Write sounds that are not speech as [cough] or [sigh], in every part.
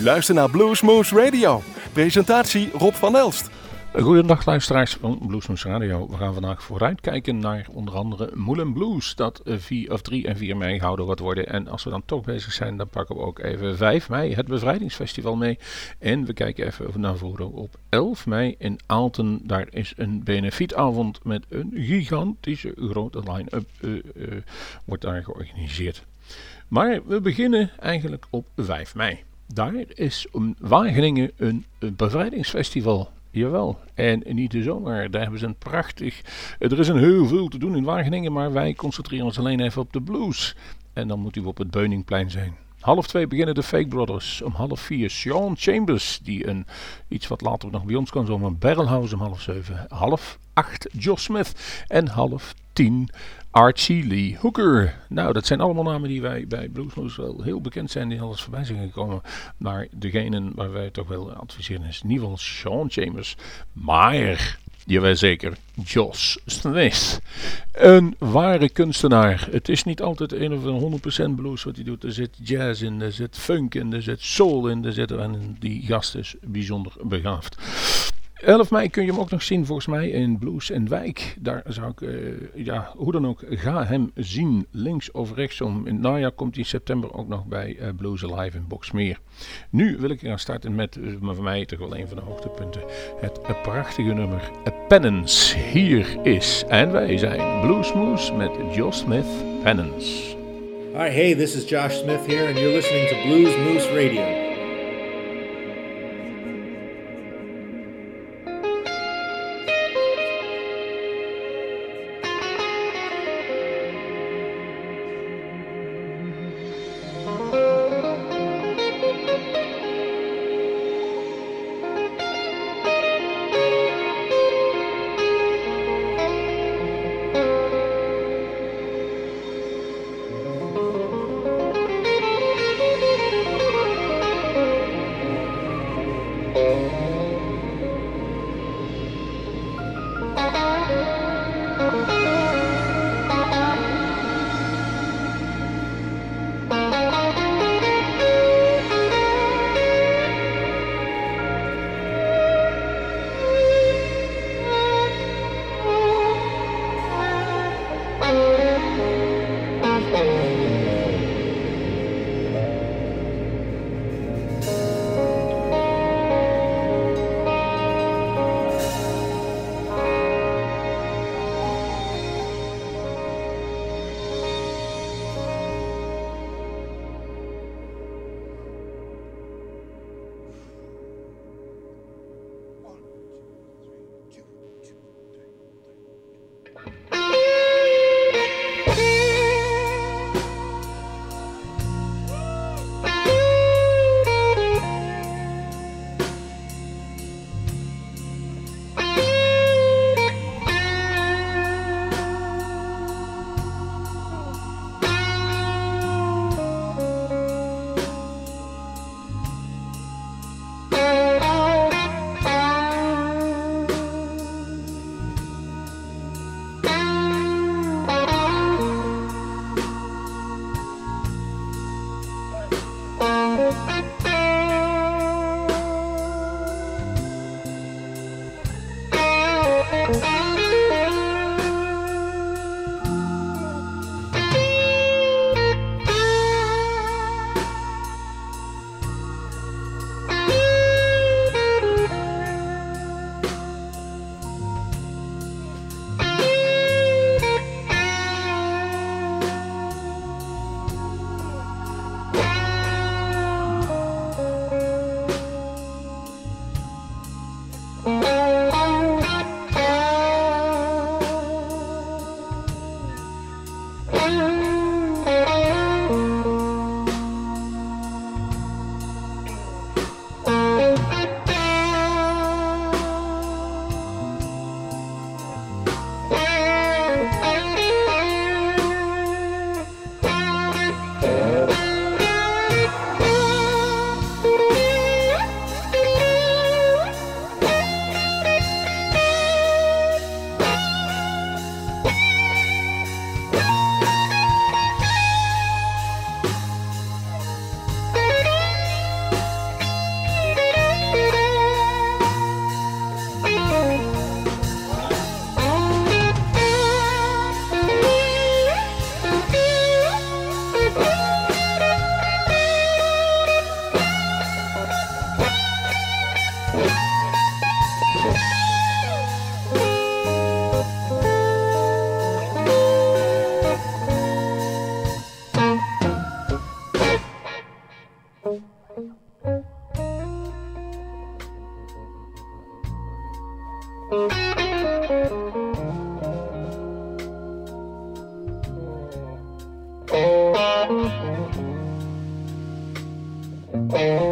U luistert naar Bluesmoose Radio. Presentatie Rob van Elst. Goedendag luisteraars van Bluesmoose Radio. We gaan vandaag vooruitkijken naar onder andere Moulin Blues. Dat 4 of 3 en 4 mei gehouden gaat worden. En als we dan toch bezig zijn, dan pakken we ook even 5 mei het bevrijdingsfestival mee. En we kijken even naar voren op 11 mei in Aalten. Daar is een benefietavond met een gigantische grote line-up. Uh, uh, wordt daar georganiseerd. Maar we beginnen eigenlijk op 5 mei. Daar is in Wageningen een, een bevrijdingsfestival. Jawel, en niet de zomer. Daar hebben ze een prachtig. Er is een heel veel te doen in Wageningen, maar wij concentreren ons alleen even op de blues. En dan moet u op het Beuningplein zijn. Half twee beginnen de Fake Brothers. Om half vier Sean Chambers, die een iets wat later nog bij ons kan zomaar. Barrelhouse om half zeven. Half acht Josh Smith. En half tien Archie Lee Hooker. Nou, dat zijn allemaal namen die wij bij Bluesmoose wel heel bekend zijn, die alles voorbij zijn gekomen. Maar degene waar wij toch wel adviseren is in ieder geval Sean Chambers. Maar, jawel zeker, Josh Smith. Een ware kunstenaar. Het is niet altijd een of een 100% blues wat hij doet. Er zit jazz in, er zit funk in, er zit soul in, er zit, en die gast is bijzonder begaafd. 11 mei kun je hem ook nog zien volgens mij in Blues en Wijk. Daar zou ik, uh, ja, hoe dan ook, ga hem zien. Links of rechtsom. In het najaar komt hij in september ook nog bij uh, Blues Alive in Boxmeer. Nu wil ik gaan starten met, maar voor mij toch wel een van de hoogtepunten. Het prachtige nummer Penance. Hier is, en wij zijn Bluesmoose met Josh Smith Penance. Hi, hey, this is Josh Smith here and you're listening to Blues Moose Radio. Thank you.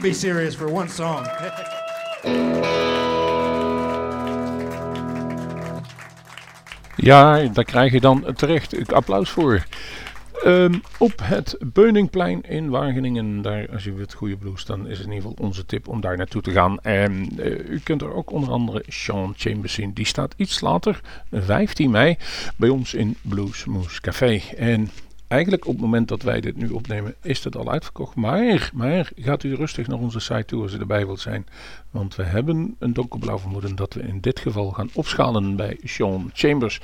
Be serious for one song. [laughs] Ja, daar krijg je dan terecht applaus voor. Ehm, op het Beuningplein in Wageningen, daar, als je wilt goede blues, dan is het in ieder geval onze tip om daar naartoe te gaan. En uh, u kunt er ook onder andere Sean Chambers zien. Die staat iets later, 15 mei, bij ons in Blues Moose Café. En eigenlijk op het moment dat wij dit nu opnemen, is het al uitverkocht. Maar, maar gaat u rustig naar onze site toe als u erbij wilt zijn. Want we hebben een donkerblauw vermoeden dat we in dit geval gaan opschalen bij Sean Chambers.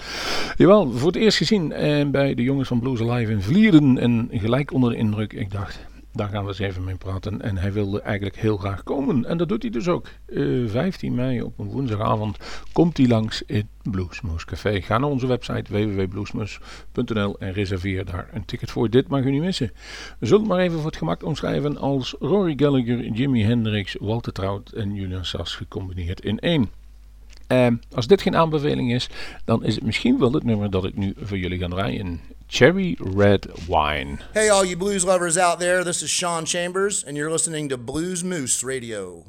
Jawel, voor het eerst gezien eh, bij de jongens van Blues Alive in Vlieren. En gelijk onder de indruk, ik dacht, daar gaan we eens even mee praten. En hij wilde eigenlijk heel graag komen. En dat doet hij dus ook. Uh, eh, 15 mei op een woensdagavond komt hij langs in Bluesmoose Café. Ga naar onze website www.bluesmoose.nl en reserveer daar een ticket voor. Dit mag u niet missen. We zullen het maar even voor het gemak omschrijven als Rory Gallagher, Jimi Hendrix, Walter Trout en Julian Sass gecombineerd in één. Uh, als dit geen aanbeveling is, dan is het misschien wel het nummer dat ik nu voor jullie ga draaien. Cherry Red Wine. Hey, all you blues lovers out there, this is Sean Chambers, and you're listening to Blues Moose Radio.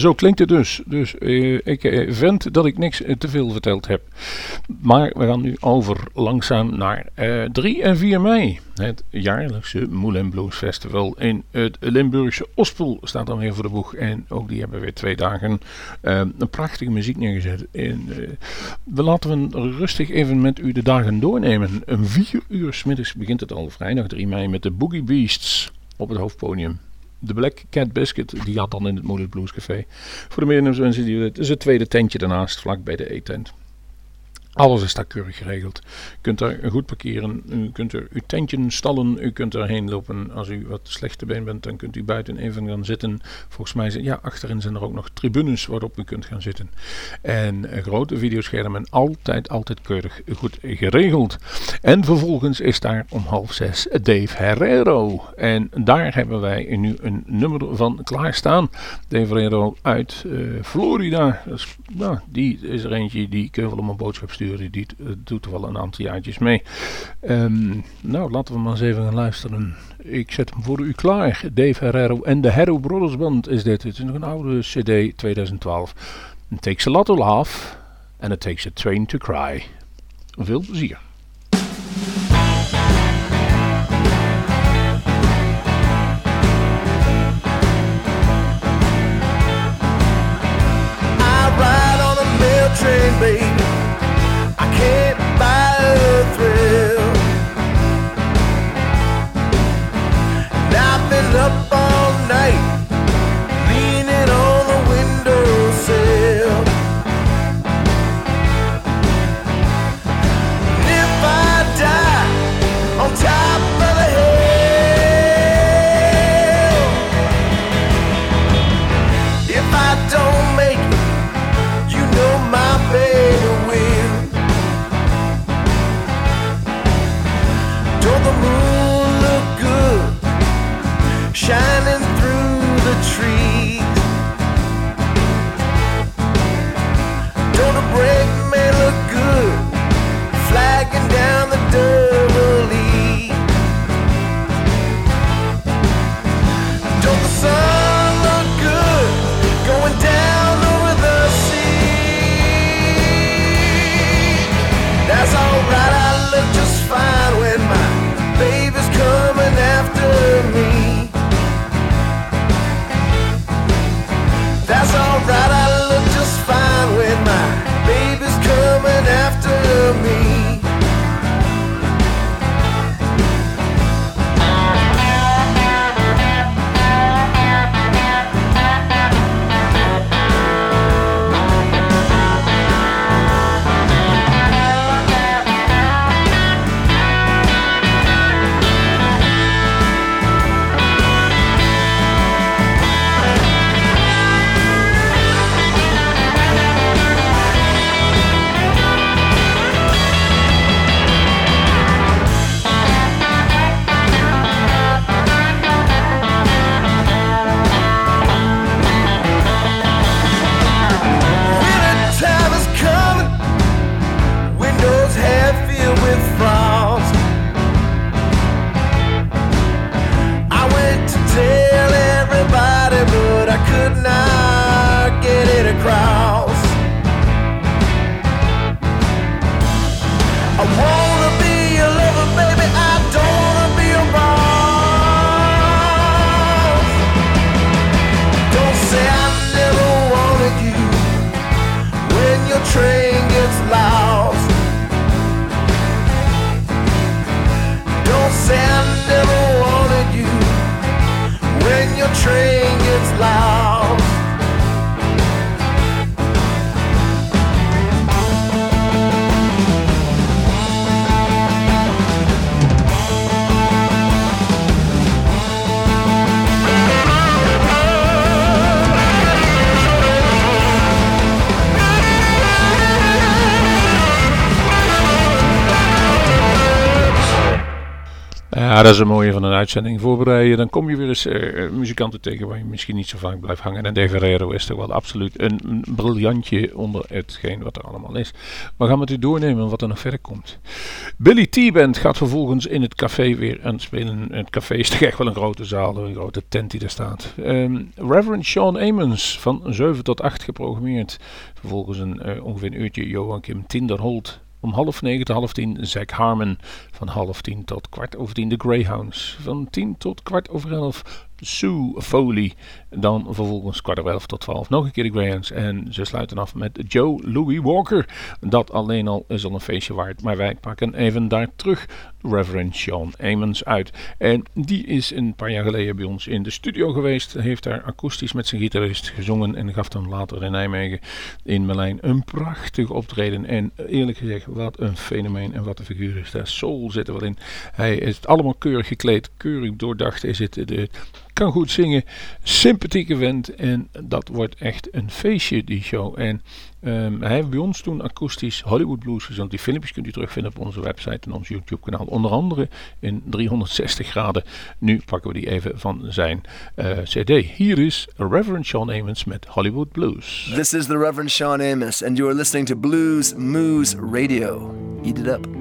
Zo klinkt het dus. Dus eh, ik eh, vind dat ik niks eh, te veel verteld heb. Maar we gaan nu over langzaam naar eh, 3 en 4 mei. Het jaarlijkse Moulin Blues Festival in het Limburgse Ospel staat dan weer voor de boeg. En ook die hebben weer twee dagen een prachtige muziek neergezet. En, we laten we rustig even met u de dagen doornemen. Om 4 uur 's middags begint het al vrijdag 3 mei met de Boogie Beasts op het hoofdpodium de Black Cat Biscuit, die had dan in het Moelis Blues Café. Voor de meerdere mensen die het is het tweede tentje daarnaast, vlak bij de eetent. Alles is daar keurig geregeld. U kunt daar goed parkeren, u kunt er uw tentje stallen, u kunt erheen lopen. Als u wat slechte been bent, dan kunt u buiten even gaan zitten. Volgens mij zijn, ja, achterin zijn er ook nog tribunes waarop u kunt gaan zitten. En grote videoschermen, altijd, altijd keurig goed geregeld. En vervolgens is daar om half zes Dave Herrero. En daar hebben wij nu een nummer van klaarstaan. Dave Herrero uit eh, Florida. Nou, die is er eentje die wel om een boodschap sturen. Die eh, doet wel een aantal jaartjes mee. Ehm, nou, laten we maar eens even gaan luisteren. Ik zet hem voor u klaar. Dave Herrero en de Herro Brothers Band is dit. Het is nog een oude cd 2012. It takes a lot to laugh and it takes a train to cry. Veel plezier. Train gets lost. Ja, dat is een mooie van een uitzending voorbereiden. Dan kom je weer eens uh, muzikanten tegen waar je misschien niet zo vaak blijft hangen. En Guerrero is toch wel absoluut een, briljantje onder hetgeen wat er allemaal is. Maar gaan we het u doornemen wat er nog verder komt. Billy T-Band gaat vervolgens in het café weer aan het spelen. Het café is toch echt wel een grote zaal, een grote tent die er staat. Um, Reverend Sean Amons van 7 tot 8 geprogrammeerd. Vervolgens een uh, ongeveer een uurtje Joachim Tinderholt om half negen tot half tien Zack Harmon. Van half tien tot kwart over tien de Greyhounds. Van tien tot kwart over elf Sue Foley. Dan vervolgens kwart over elf tot twaalf nog een keer de Greyhounds. En ze sluiten af met Joe Louis Walker. Dat alleen al is al een feestje waard. Maar wij pakken even daar terug Reverend Sean Amons uit. En die is een paar jaar geleden bij ons in de studio geweest. Heeft daar akoestisch met zijn gitarist gezongen. En gaf dan later in Nijmegen in Merlijn een prachtig optreden. En eerlijk gezegd, wat een fenomeen en wat een figuur is daar. Soul zit er wel in. Hij is allemaal keurig gekleed, keurig doordacht is het. De, kan goed zingen, sympathieke vent en dat wordt echt een feestje die show. En um, hij heeft bij ons toen akoestisch Hollywood Blues gezongen. Die filmpjes kunt u terugvinden op onze website en ons YouTube kanaal. Onder andere in 360 graden. Nu pakken we die even van zijn uh, cd. Hier is Reverend Sean Amos met Hollywood Blues. This is the Reverend Sean Amos and you are listening to Blues Moose Radio. Eat it up.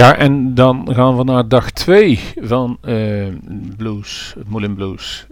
Ja, en dan gaan we naar dag 2 van eh, Blues, Moulin Blues.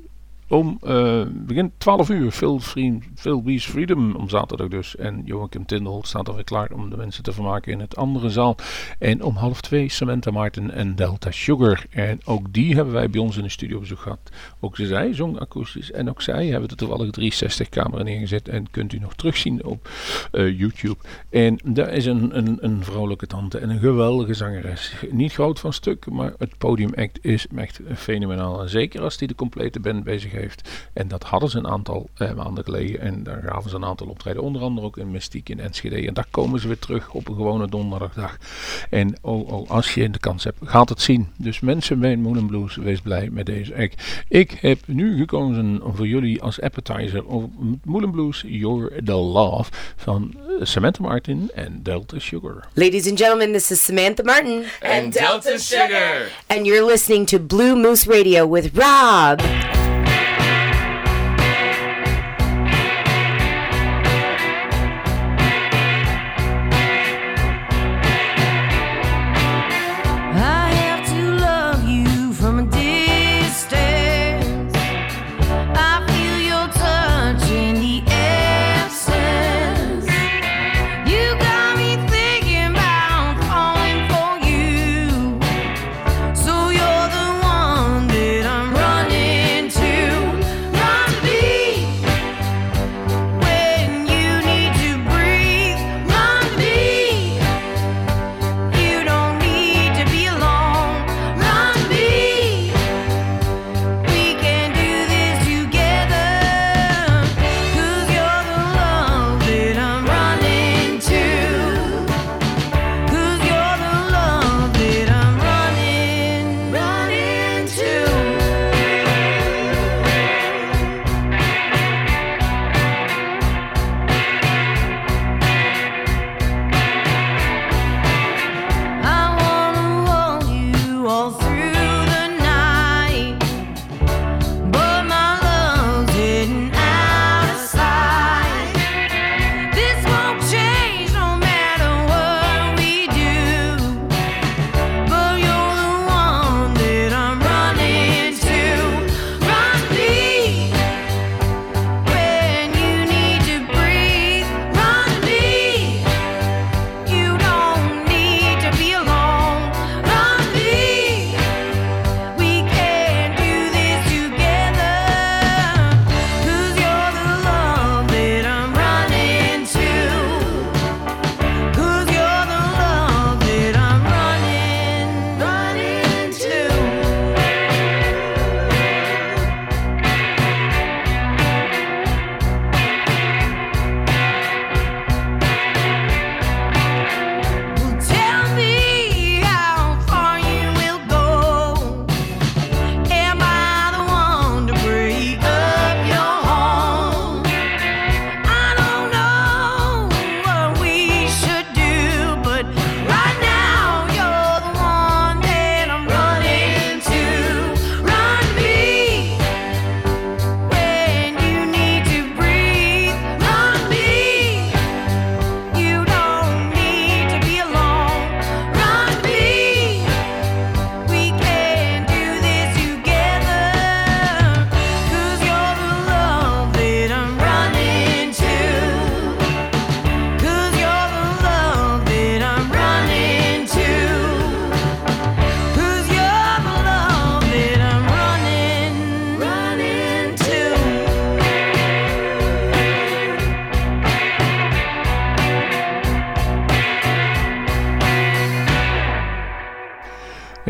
Om eh, begin 12 uur, Phil, Bees Freedom om zaterdag dus. En Joachim Tinderholt staat alweer klaar om de mensen te vermaken in het andere zaal. En om half twee Samantha Martin en Delta Sugar. En ook die hebben wij bij ons in de studio bezoek gehad. Ook zij zong akoestisch. En ook zij hebben de toevallig 360 camera neergezet. En kunt u nog terugzien op eh, YouTube. En daar is een, een, een vrolijke tante en een geweldige zangeres. Niet groot van stuk, maar het podiumact is echt fenomenaal. En zeker als die de complete band bezig heeft. En dat hadden ze een aantal eh, maanden geleden. En daar gaven ze een aantal optreden. Onder andere ook in Mystiek in Enschede. En daar komen ze weer terug op een gewone donderdagdag. En oh, oh, als je de kans hebt, gaat het zien. Dus mensen bij Moon Blues, wees blij met deze act. Ik heb nu gekozen voor jullie als appetizer op Moon Blues You're the Love van eh, Samantha Martin en Delta Sugar. Ladies and gentlemen, this is Samantha Martin. And Delta Sugar. And you're listening to Blue Moose Radio with Rob.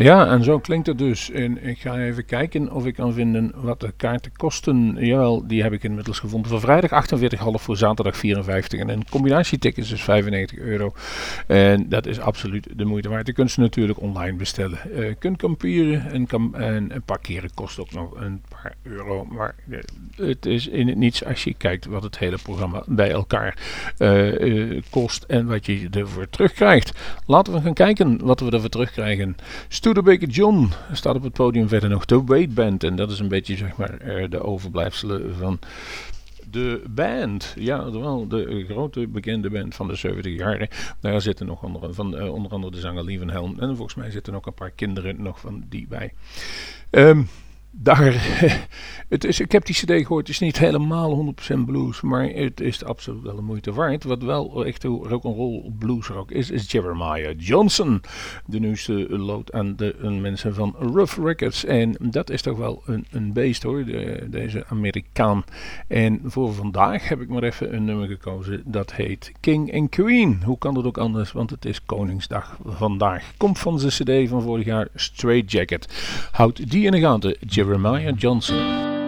Ja, en zo klinkt het dus. En ik ga even kijken of ik kan vinden wat de kaarten kosten. Jawel, die heb ik inmiddels gevonden. Voor vrijdag 48,5 voor zaterdag 54. En een combinatieticket is 95 euro. En dat is absoluut de moeite waard. Je kunt ze natuurlijk online bestellen. Eh, Je kunt kamperen en, en, en parkeren kost ook nog een paar euro. Maar eh, het is in het niets als je kijkt wat het hele programma bij elkaar eh, kost en wat je ervoor terugkrijgt. Laten we gaan kijken wat we ervoor terugkrijgen. Studebaker John staat op het podium verder nog de Wait Band. En dat is een beetje zeg maar eh, de overblijfselen van de band. Ja, wel de grote bekende band van de 70 jaren. Daar zitten nog andere, van, eh, onder andere de zanger Lievenhelm. En volgens mij zitten ook een paar kinderen nog van die bij. Ehm, daar, [laughs] het is, ik heb die cd gehoord, het is niet helemaal 100% blues, maar het is absoluut wel de moeite waard. Wat wel echt rock'n'roll blues rock is, is Jeremiah Johnson, de nieuwste lood aan de mensen van Rough Records. En dat is toch wel een, een beest hoor, de- deze Amerikaan. En voor vandaag heb ik maar even een nummer gekozen, dat heet King and Queen. Hoe kan dat ook anders, want het is Koningsdag vandaag. Komt van zijn cd van vorig jaar, Straight Jacket. Houd die in de gaten, Jeremiah Johnson.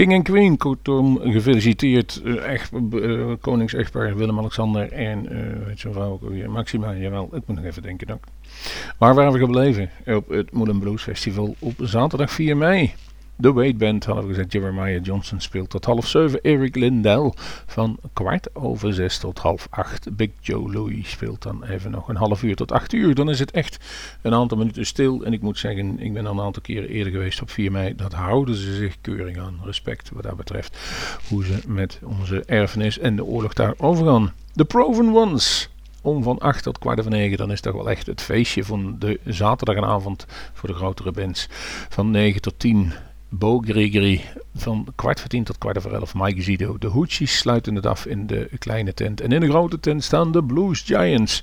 King en Queen, kortom gefeliciteerd. eh, echt, eh, koningsechtpaar Willem-Alexander en eh weet je weer, Maxima. Jawel, ik moet nog even denken dan. Waar waren we gebleven? Op het Moulin Blues Festival op zaterdag 4 mei. De Wade Band, hadden we gezegd, Jeremiah Johnson speelt tot half zeven. Eric Lindell van kwart over zes tot half acht. Big Joe Louis speelt dan even nog een half uur tot acht uur. Dan is het echt een aantal minuten stil. En ik moet zeggen, ik ben al een aantal keren eerder geweest op 4 mei. Dat houden ze zich keurig aan. Respect wat dat betreft. Hoe ze met onze erfenis en de oorlog daar overgaan. The Proven Ones om van 8 tot kwart over 9. Dan is toch wel echt het feestje van de zaterdagavond voor de grotere bands. Van 9 tot 10. Bo Gregory van kwart voor 10 tot kwart over 11. Mike Zido. De Hoochies sluiten het af in de kleine tent. En in de grote tent staan de Blues Giants.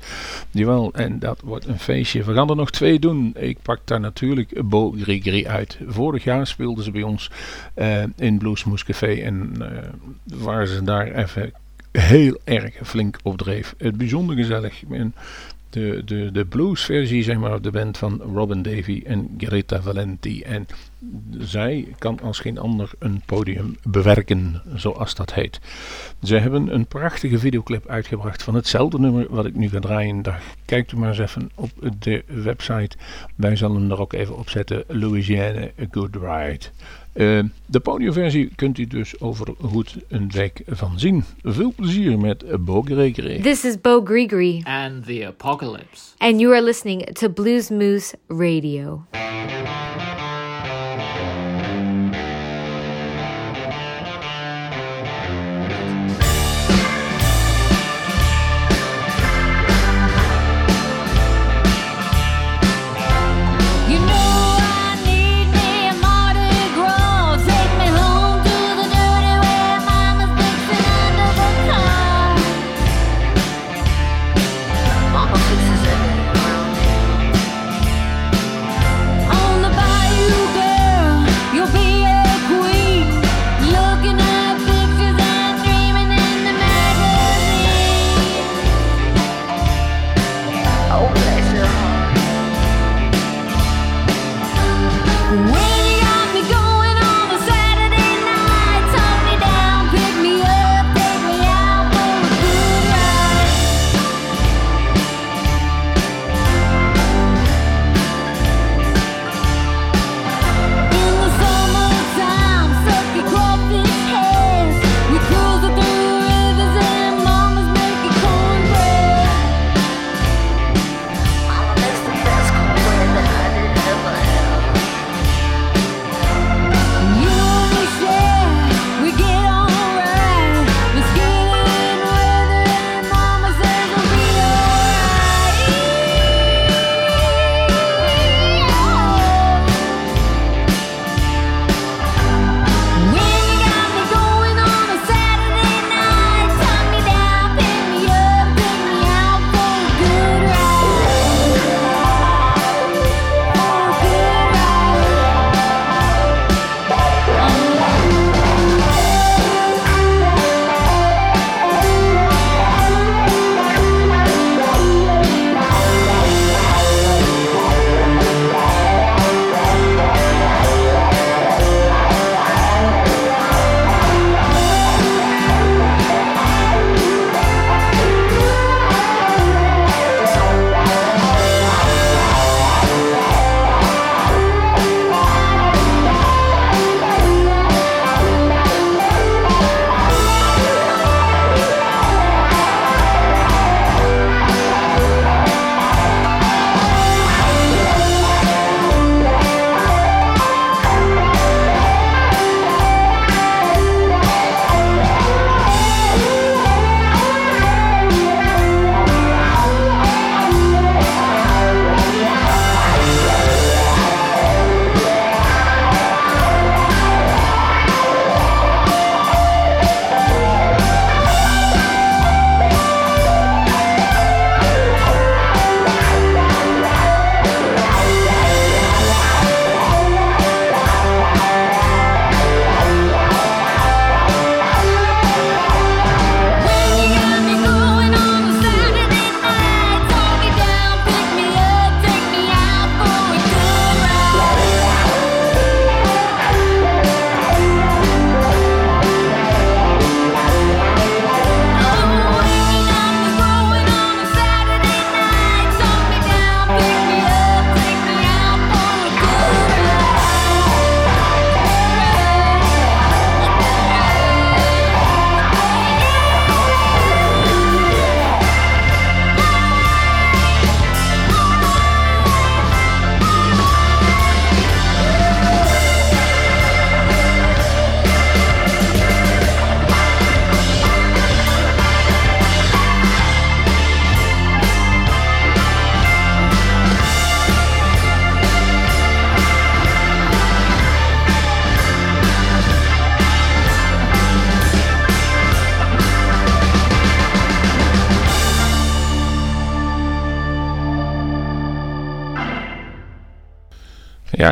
Jawel, en dat wordt een feestje. We gaan er nog twee doen. Ik pak daar natuurlijk Bo Gregory uit. Vorig jaar speelden ze bij ons eh, in Blues Moose Café. En eh, waren ze daar even heel erg flink op dreef. Het bijzonder gezellig. En de, de, de bluesversie zeg maar, op de band van Robin Davy en Greta Valenti. En zij kan als geen ander een podium bewerken, zoals dat heet. Ze hebben een prachtige videoclip uitgebracht van hetzelfde nummer wat ik nu ga draaien. Daar kijkt u maar eens even op de website. Wij zullen hem er ook even op zetten. Louisiana A Good Ride. Uh, de podiumversie kunt u dus over goed een week van zien. Veel plezier met Bo Gregory. This is Bo Gregory. And the Apocalypse. And you are listening to Blues Moose Radio.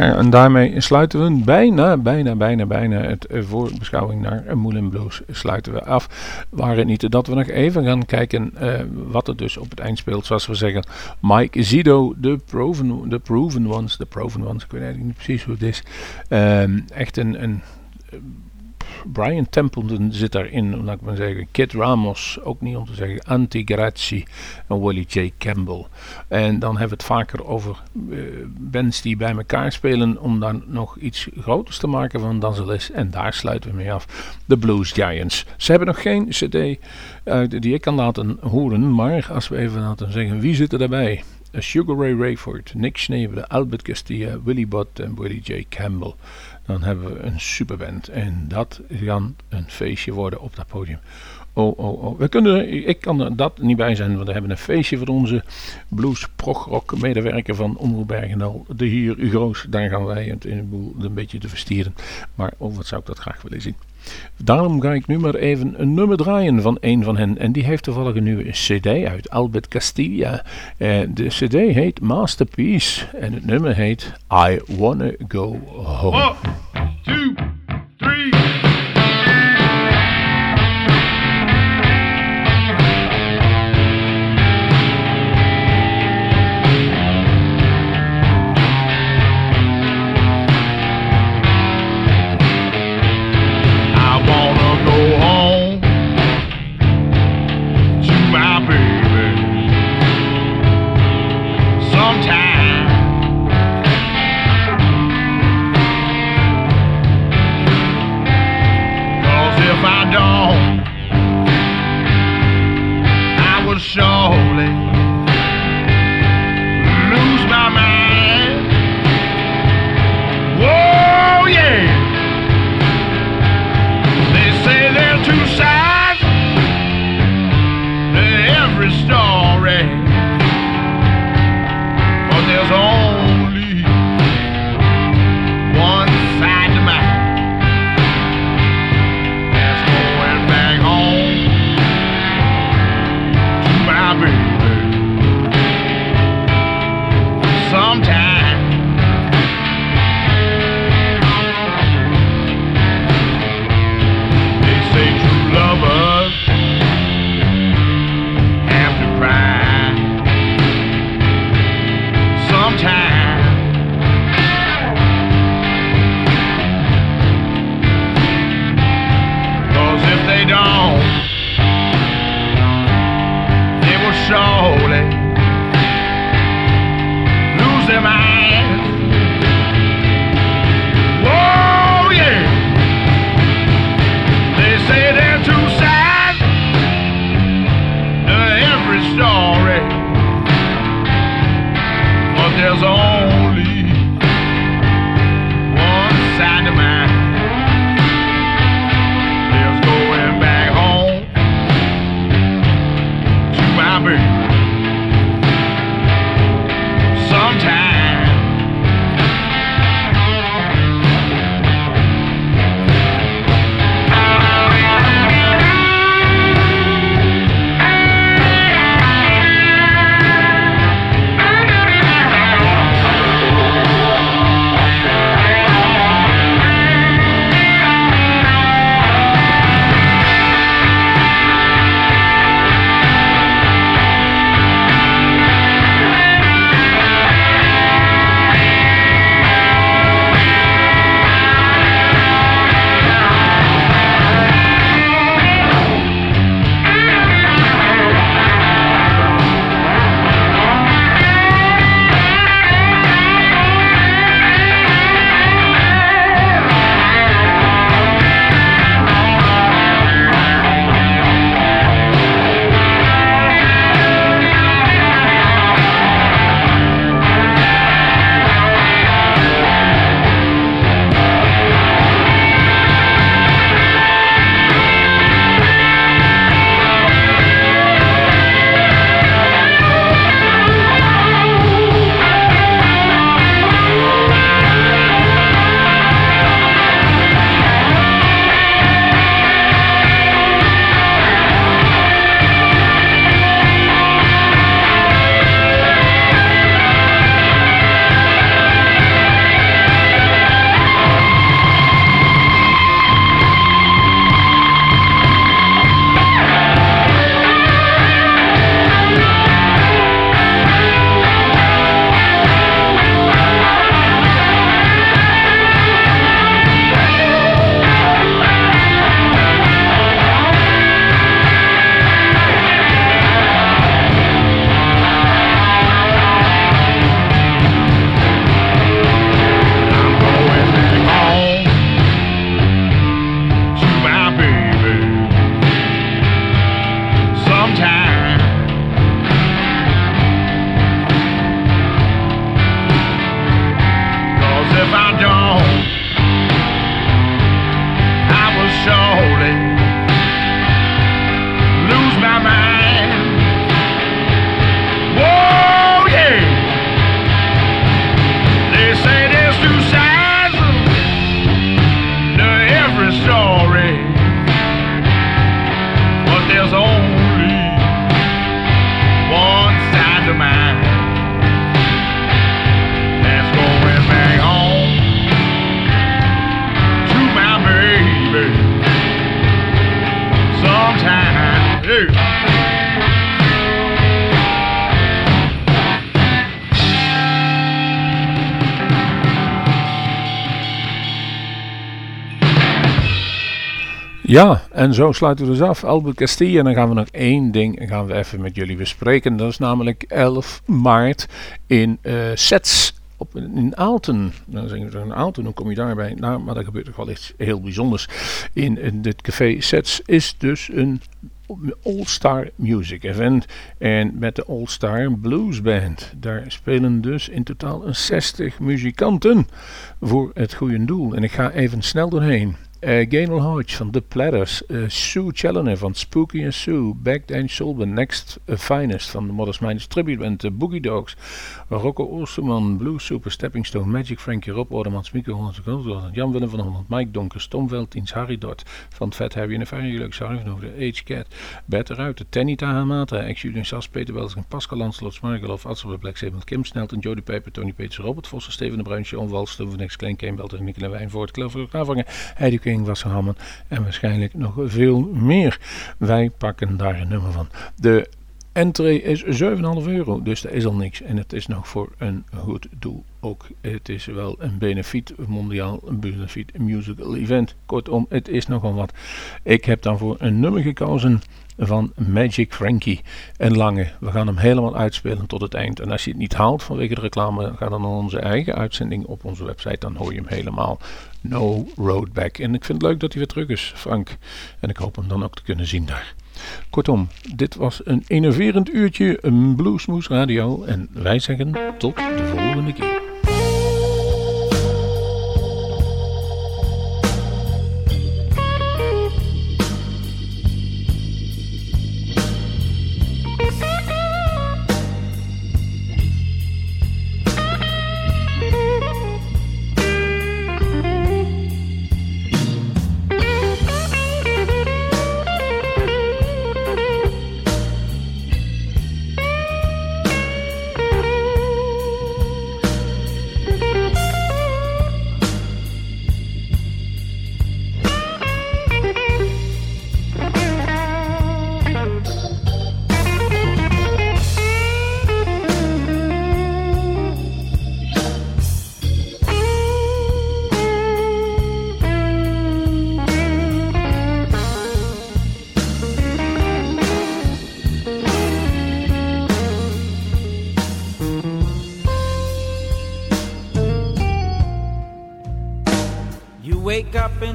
En daarmee sluiten we bijna, bijna, bijna, bijna het eh, voorbeschouwing naar Moulin Blues sluiten we af. Waar het niet dat we nog even gaan kijken eh, wat er dus op het eind speelt. Zoals we zeggen, Mike Zido, de proven, de proven ones, de proven ones, ik weet eigenlijk niet precies hoe het is. Ehm, echt een, een Brian Templeton zit daarin, laat ik maar zeggen. Kid Ramos, ook niet om te zeggen. Anti Grazzi en Willie J. Campbell. En dan hebben we het vaker over uh, bands die bij elkaar spelen om dan nog iets groters te maken van dan ze. En daar sluiten we mee af. De Blues Giants. Ze hebben nog geen cd uh, die ik kan laten horen, maar als we even laten zeggen, wie zit er daarbij? Sugar Ray Rayford, Nick Schneider, Albert Castilla, Willie Bott en Willie J. Campbell dan hebben we een superband. En dat kan een feestje worden op dat podium. Oh, oh, oh. We kunnen, ik kan er dat niet bij zijn, want we hebben een feestje voor onze blues progrock medewerker van Omroep Bergendal. De hier Groos, daar gaan wij het in boel een beetje te verstieren. Maar oh, wat zou ik dat graag willen zien. Daarom ga ik nu maar even een nummer draaien van een van hen. En die heeft toevallig een nieuwe cd uit, Albert Castilla. En de cd heet Masterpiece. En het nummer heet I Wanna Go Home. One, his own Ja, en zo sluiten we dus af. Albert Castilla. En dan gaan we nog één ding gaan we even met jullie bespreken. Dat is namelijk 11 maart in eh Sets. Op, in Aalten, dan zeggen we in Aalten, hoe kom je daarbij? Nou, maar daar gebeurt toch wel iets heel bijzonders. In, in dit café Sets is dus een All-Star Music Event. En met de All-Star Blues Band. Daar spelen dus in totaal een 60 muzikanten voor het goede doel. En ik ga even snel doorheen. Uh, Gaynell Hodge van The Platters, eh, Sue Challoner van Spooky and Sue, Backdance Sullivan, Next eh, Finest van de Modest Minds. Tribute Band, de Boogie Dogs, Rocco Oosterman, Blue Super, Stepping Stone, Magic Frankie, Rob Ordermans, Mieke Hollands, Jan Willem van Holland, Mike Donker, Tom Veltiens, Harry Dort. Van Fat Heavy en de Sarah van Hoofden, H Cat, Bert eruit, de Tenny Tahamata, ex Julian Sas, Peter Welsing, Pascal Lanslot, Smargelov, Adsel Black Sabel, Kim Snelton, Jody Pijper, Tony Peters, Robert Vossen, Steven de Bruin, John Steven Next, Klein Kane, en Mikkel en Wijnvoort, Clover Klavangen, Heidi King, Wasserhammen en waarschijnlijk nog veel meer. Wij pakken daar een nummer van. De entree is 7,5 euro, dus dat is al niks. En het is nog voor een goed doel ook. Het is wel een benefiet, mondiaal benefiet musical event. Kortom, het is nogal wat. Ik heb daarvoor een nummer gekozen van Magic Frankie en Lange. We gaan hem helemaal uitspelen tot het eind. En als je het niet haalt vanwege de reclame, ga dan naar onze eigen uitzending op onze website. Dan hoor je hem helemaal. No Road Back. En ik vind het leuk dat hij weer terug is, Frank. En ik hoop hem dan ook te kunnen zien daar. Kortom, dit was een enerverend uurtje een Bluesmoes Radio. En wij zeggen tot de volgende keer.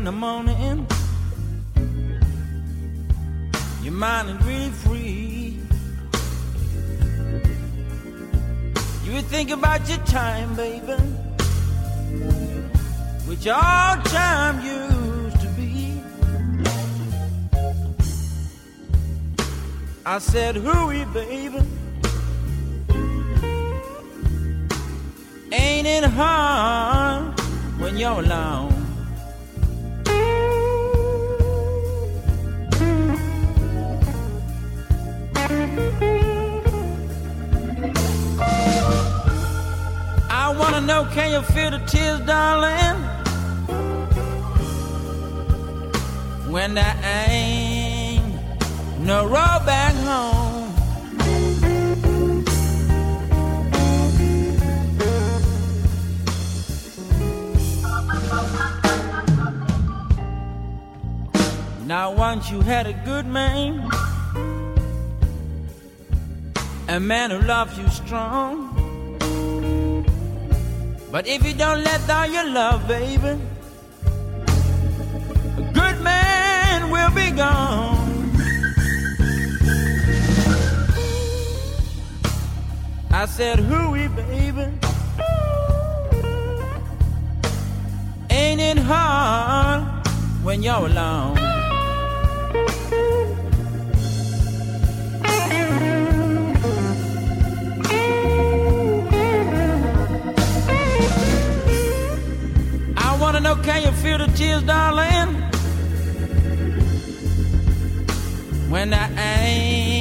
In the morning, your mind is really free. You would think about your time, baby, which all time used to be. I said, hooey, baby. Ain't it hard when you're alone? Know, can you feel the tears, darling? When there ain't no road back home. Now once you had a good man, a man who loved you strong. But if you don't let down your love, baby, a good man will be gone. I said, hooey, baby. Ain't it hard when you're alone? is, darling, when I ain't.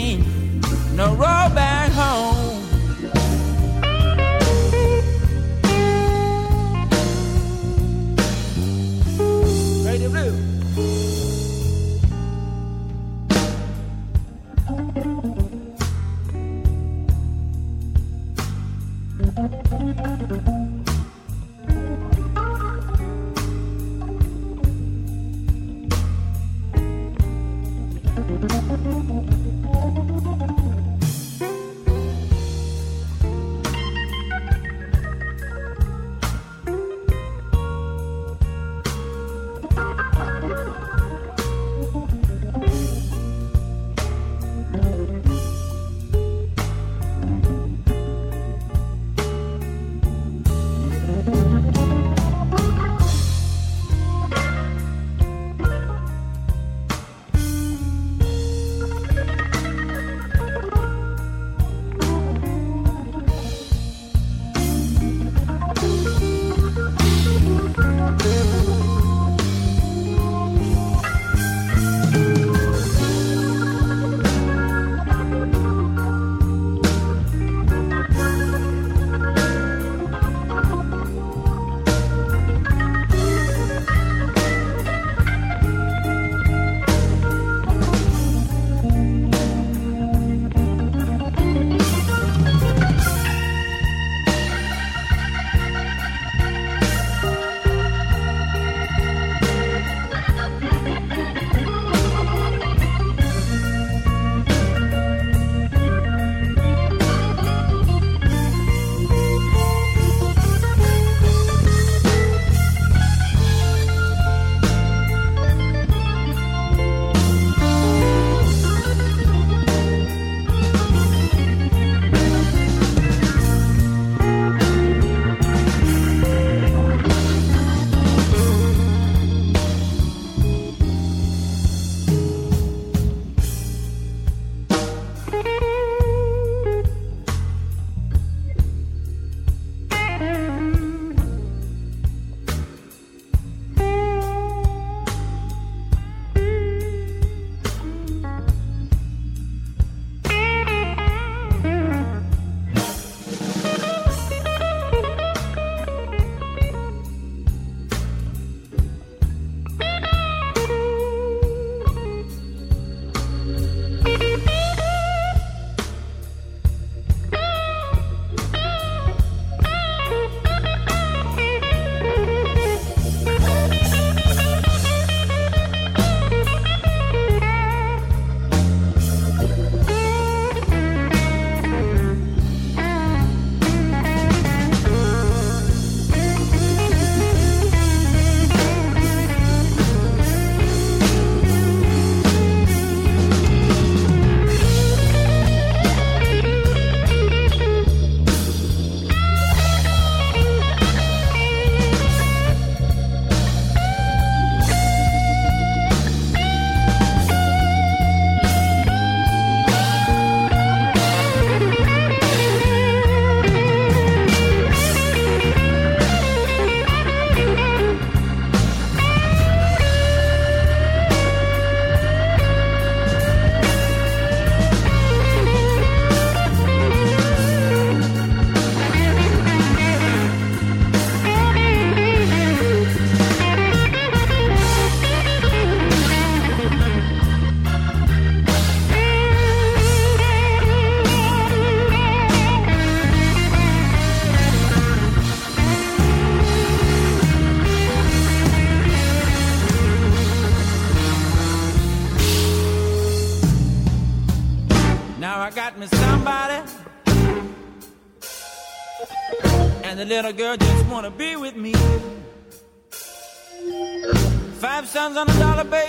guns on a dollar, baby.